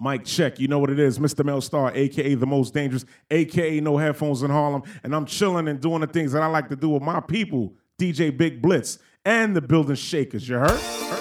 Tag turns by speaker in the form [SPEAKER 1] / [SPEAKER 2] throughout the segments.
[SPEAKER 1] Mic check. You know what it is, Mr. Mel Star, aka the most dangerous, aka no headphones in Harlem. And I'm chilling and doing the things that I like to do with my people, DJ Big Blitz and the building shakers. You heard?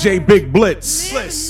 [SPEAKER 2] DJ Big Blitz.
[SPEAKER 3] Blitz.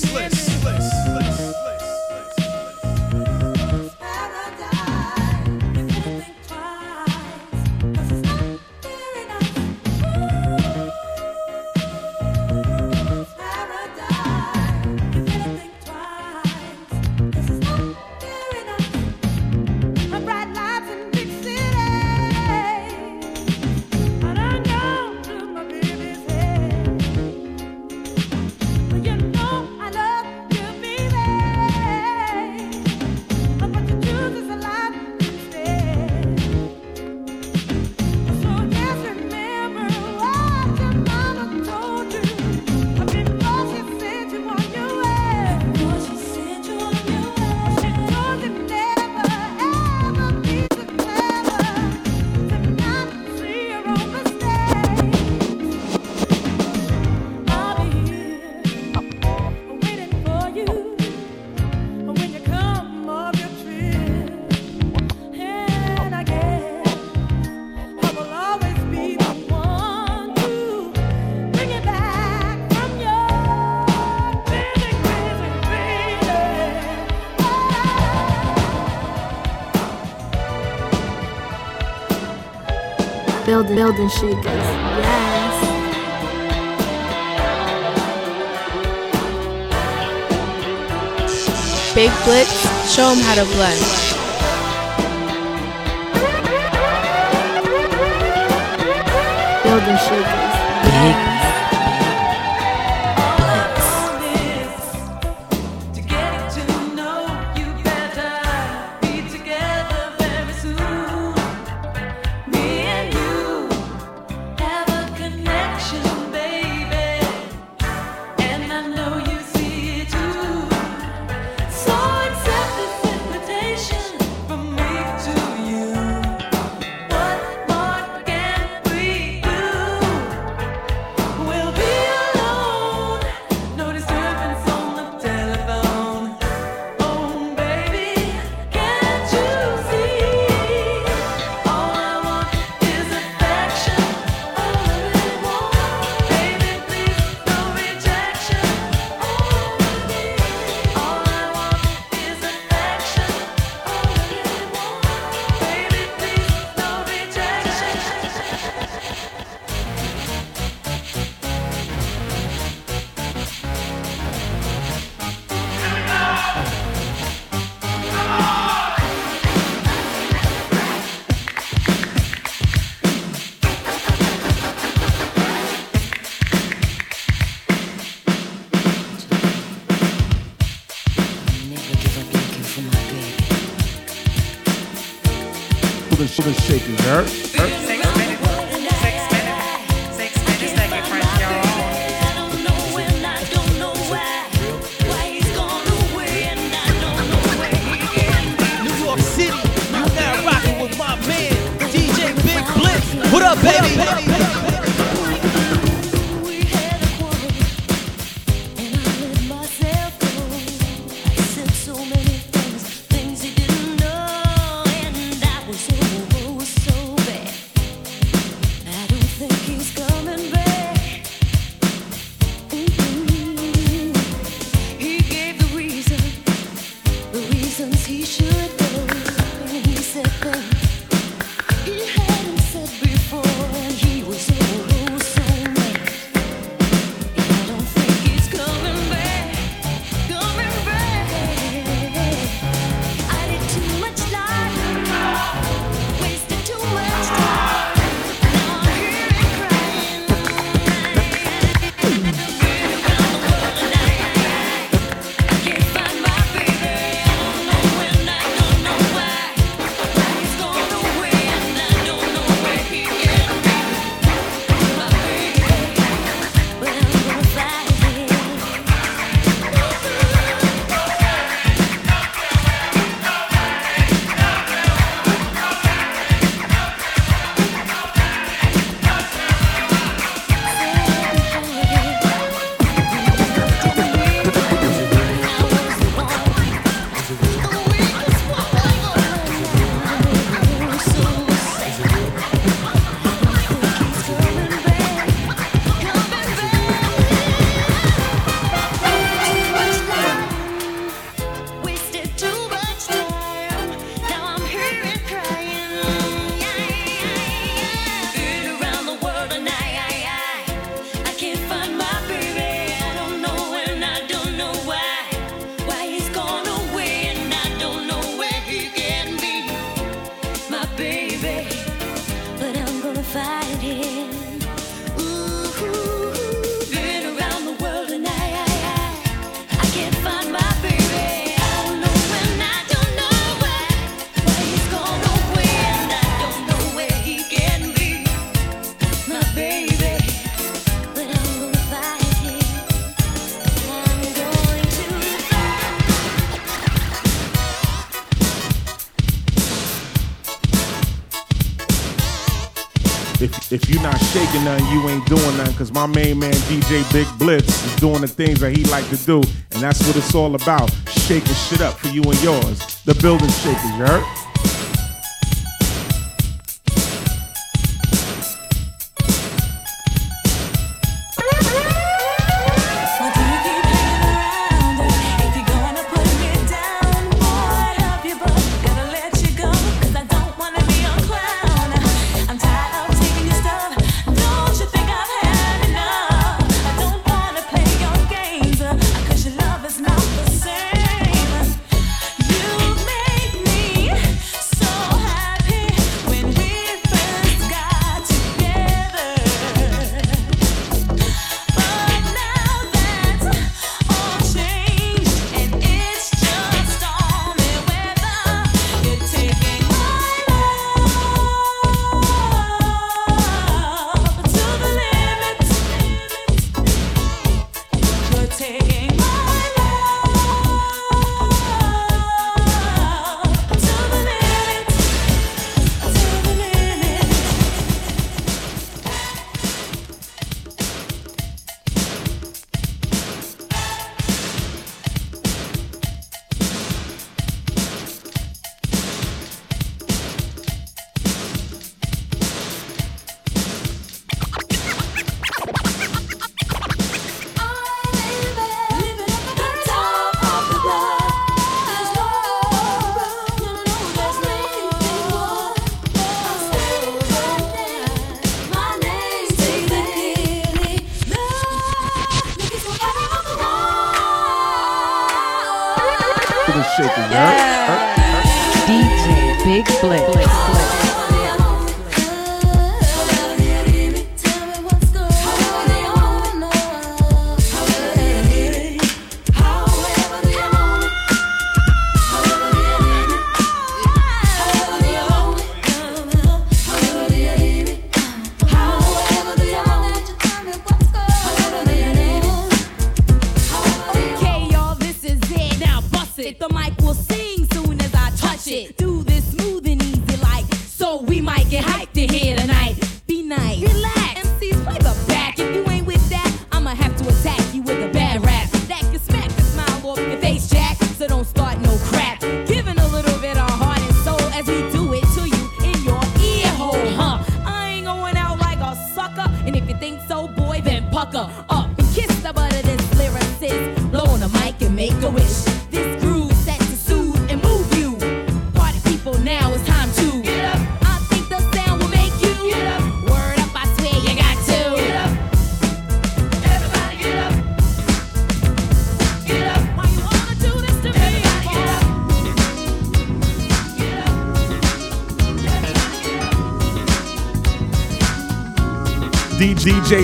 [SPEAKER 4] building,
[SPEAKER 5] building shakers. Yes.
[SPEAKER 6] Big Blitz, show them how to blend.
[SPEAKER 5] Building shakers.
[SPEAKER 1] Big
[SPEAKER 7] nothing, you ain't doing nothing. Cause my main man DJ Big Blitz is doing the things that he like to do. And that's what it's all about. Shaking shit up for you and yours. The building shakers, you heard?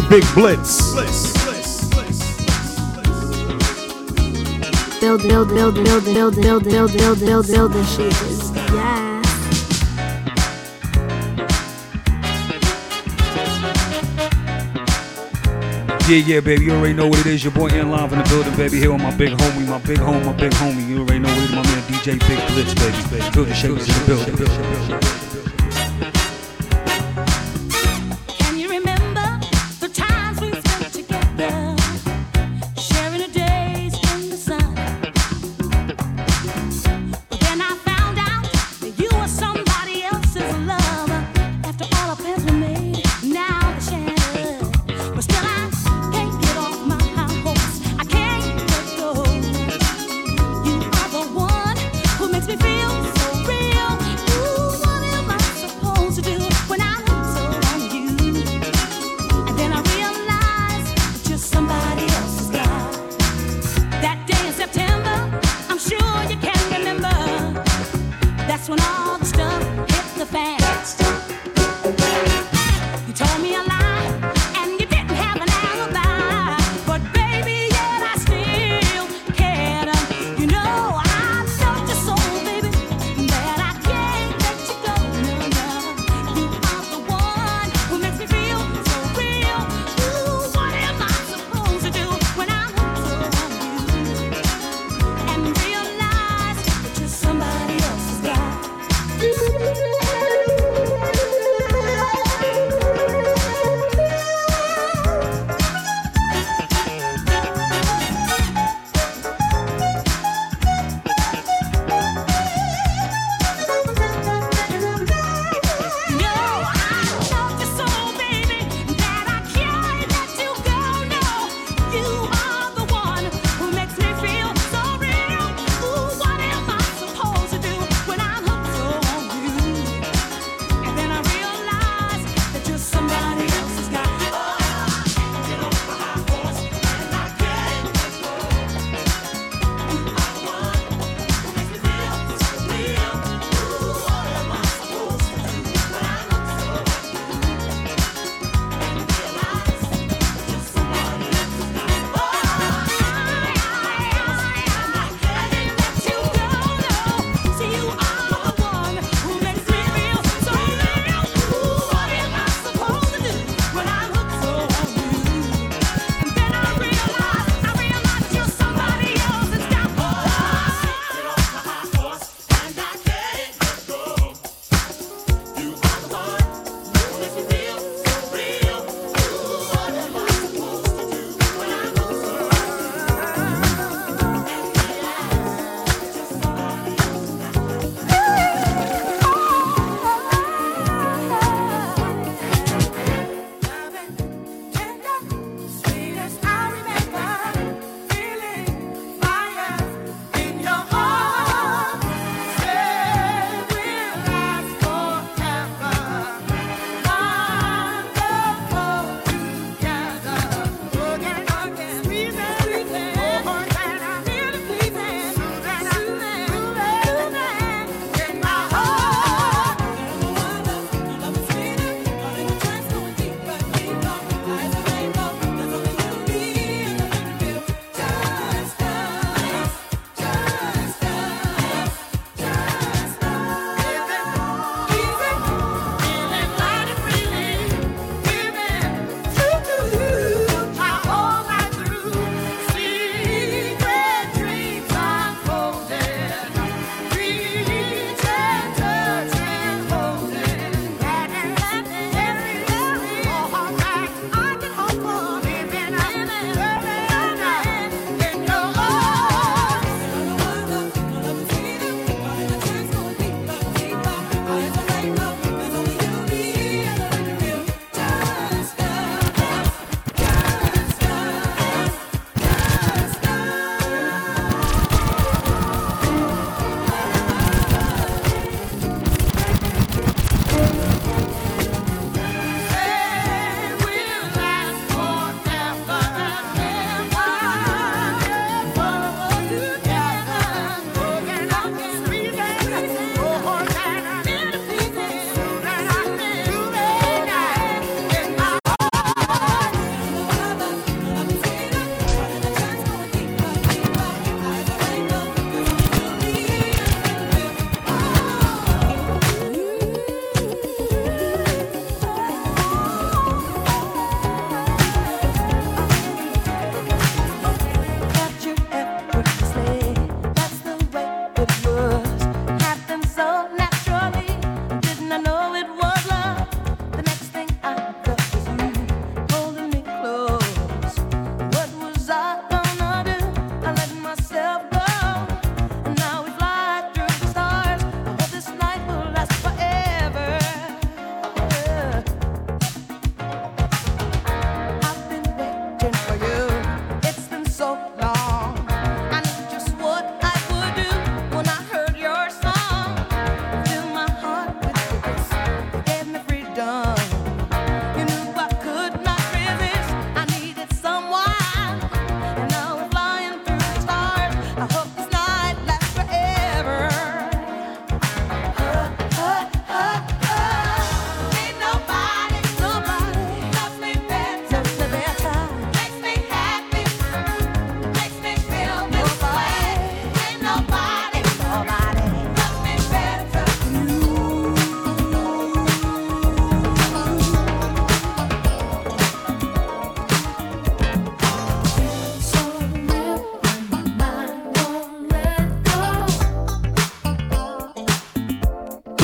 [SPEAKER 8] Big Blitz.
[SPEAKER 5] Build, build, build, build, build, build, build, build, build, build the shoes. Yeah.
[SPEAKER 1] Yeah, yeah, baby, you already know what it is. Your boy in live in the building, baby. Here with my big homie, my big homie, my big homie. You already know what it is, my man DJ Big Blitz, baby. Build the shakers in the building.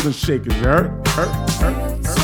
[SPEAKER 9] and
[SPEAKER 8] shakers. You heard? heard? heard?
[SPEAKER 1] heard?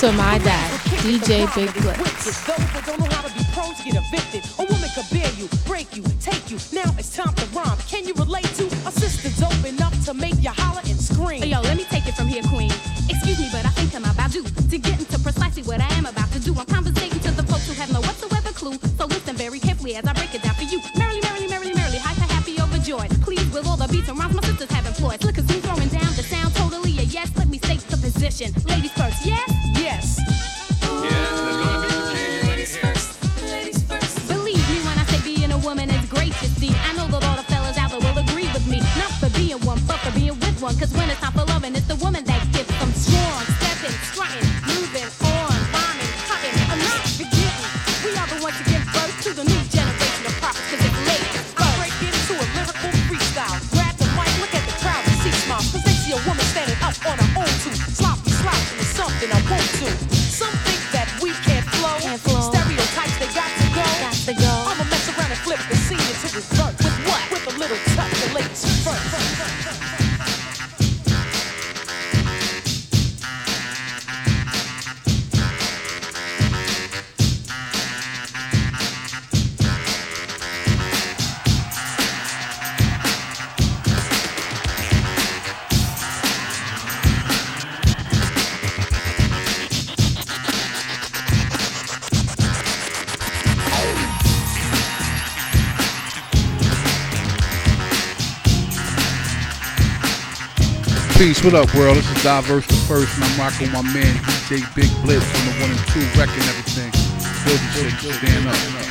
[SPEAKER 1] to
[SPEAKER 6] my dad, DJ Big Blitz.
[SPEAKER 10] A woman could bear you, break you, take you. Now it's time to rhyme. Can you relate to a sister's dope enough to make you holler and scream?
[SPEAKER 11] Yo, let me take it from here, queen. Excuse me, but I think I'm about due to get into precisely what I am about to do. I'm conversating to the folks who have no whatsoever clue. So listen very carefully as I break it down for you. Merrily, merrily, merrily, merrily, high to happy overjoyed. Please, with all the beats and rhymes my sisters have employed. Look, as me throwing down the sound totally a yes. Let me state the position. Ladies one. Cause when it's time
[SPEAKER 3] Peace. What up, world? This is Diverse the First, and I'm rocking my man DJ Big Blitz from the one and two, wrecking everything. Building shit, stand up.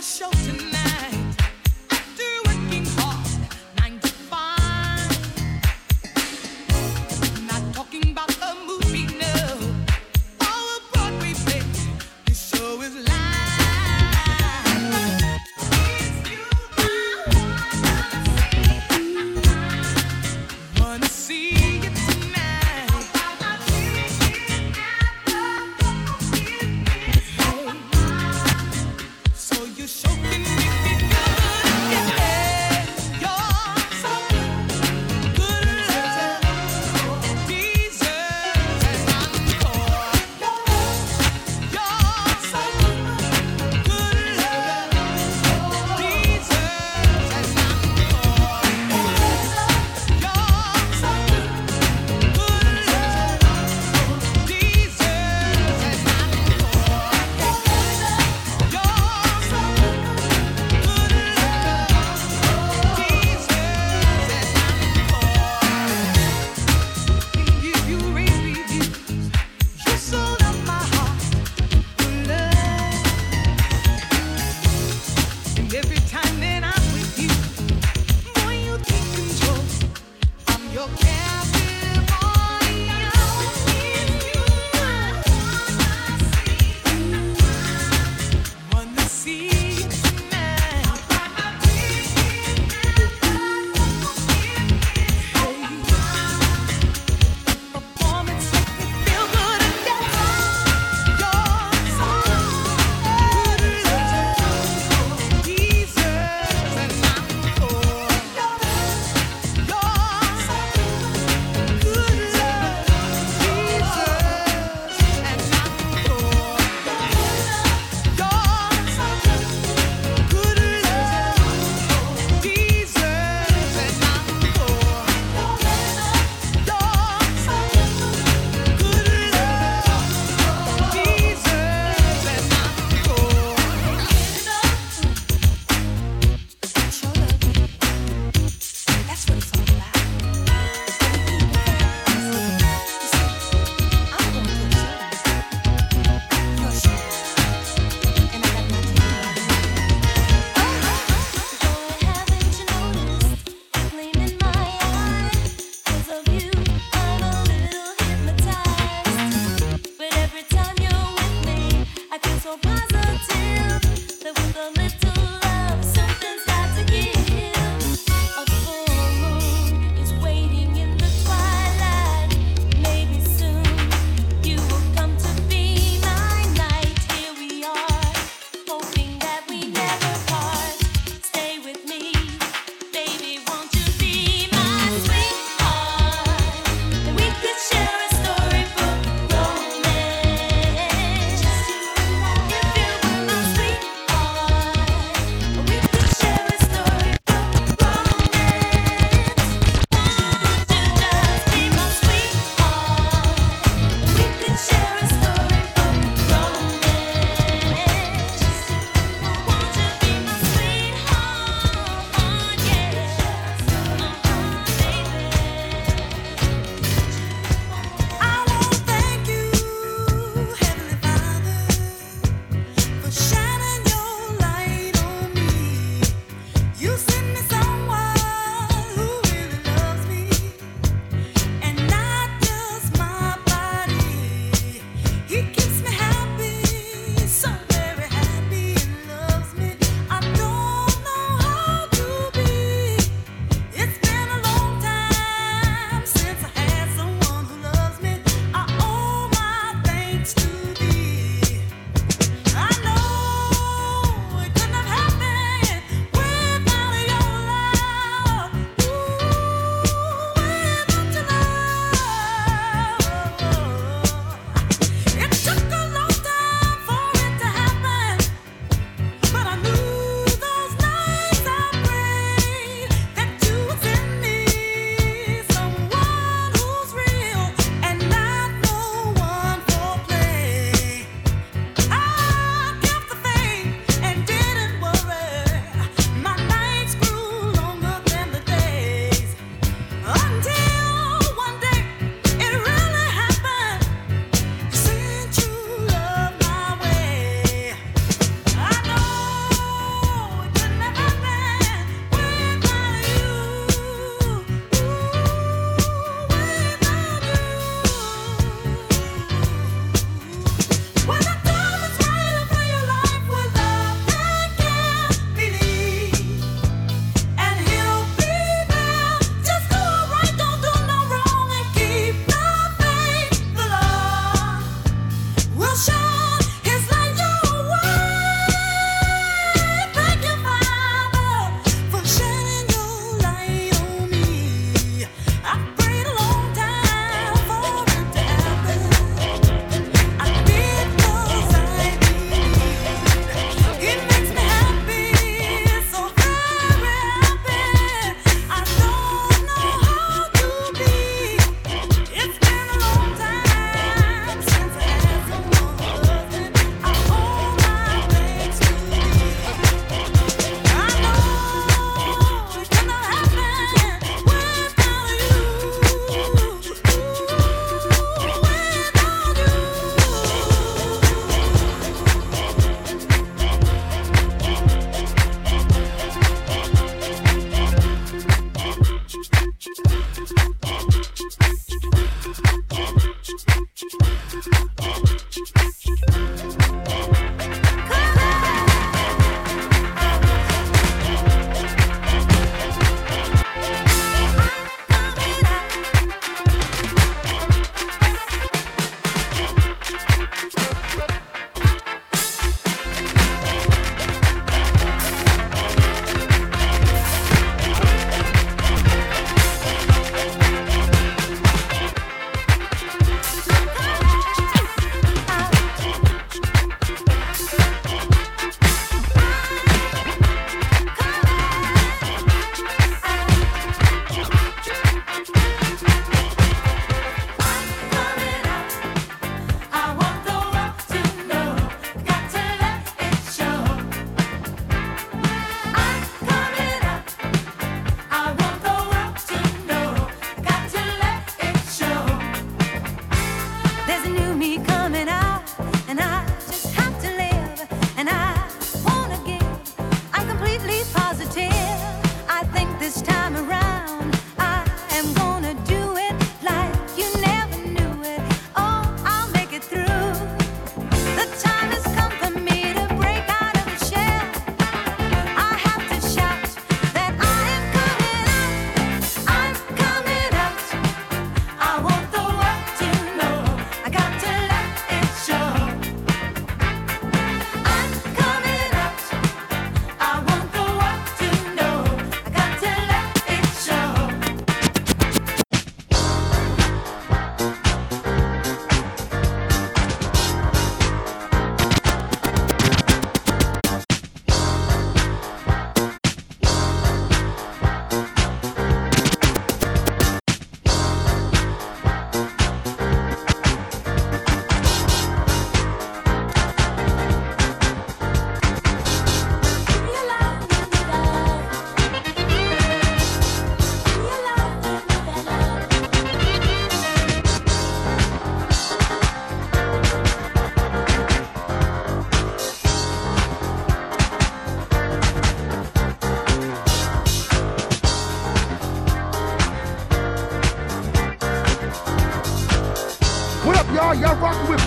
[SPEAKER 11] show
[SPEAKER 3] some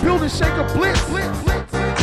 [SPEAKER 3] Y'all rocking with Building Shaker Blitz.
[SPEAKER 12] Give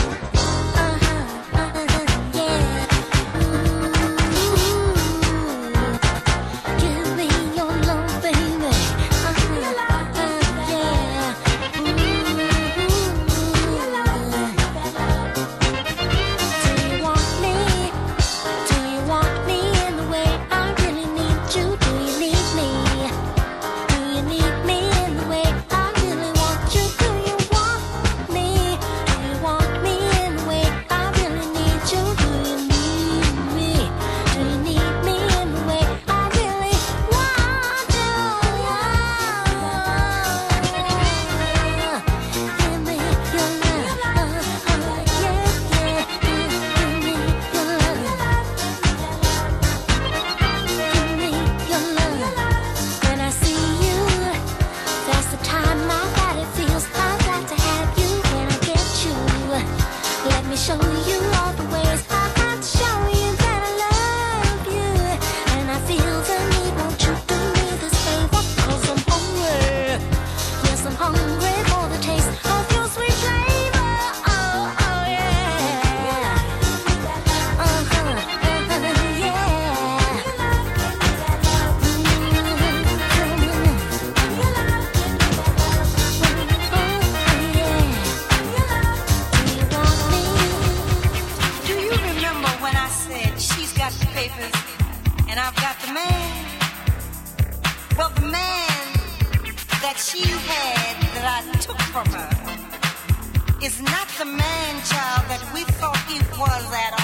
[SPEAKER 13] he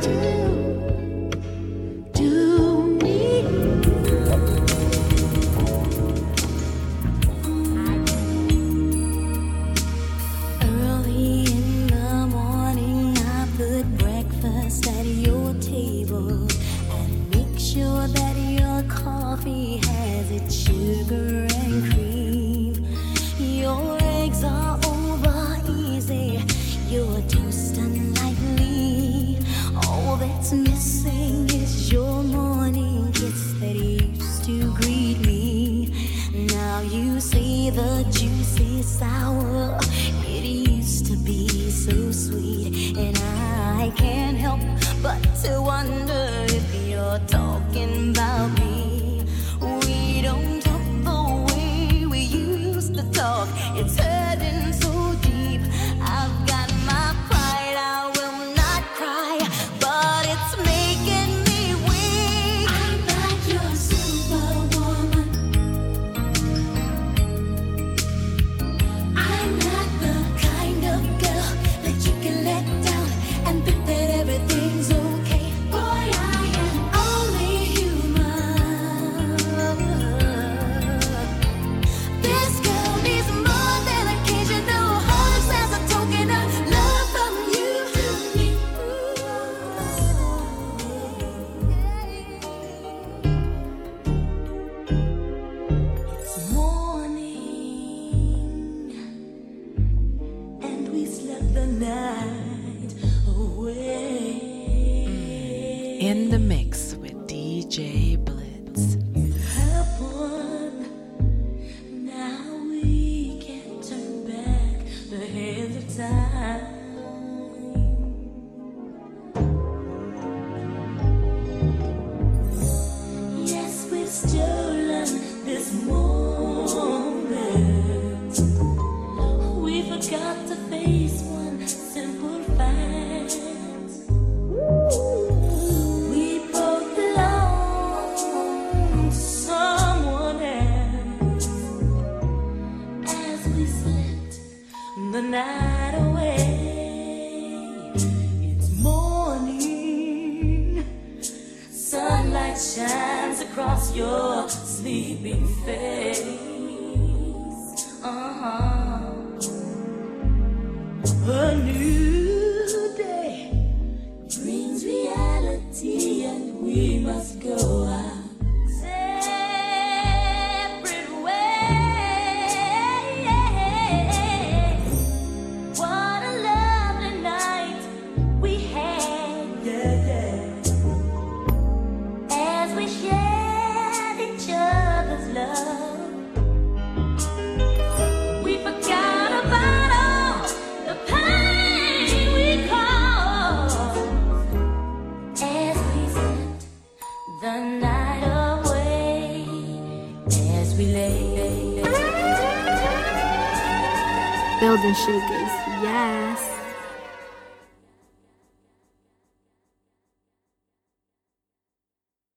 [SPEAKER 13] do, In the
[SPEAKER 7] mix with DJ Blitz.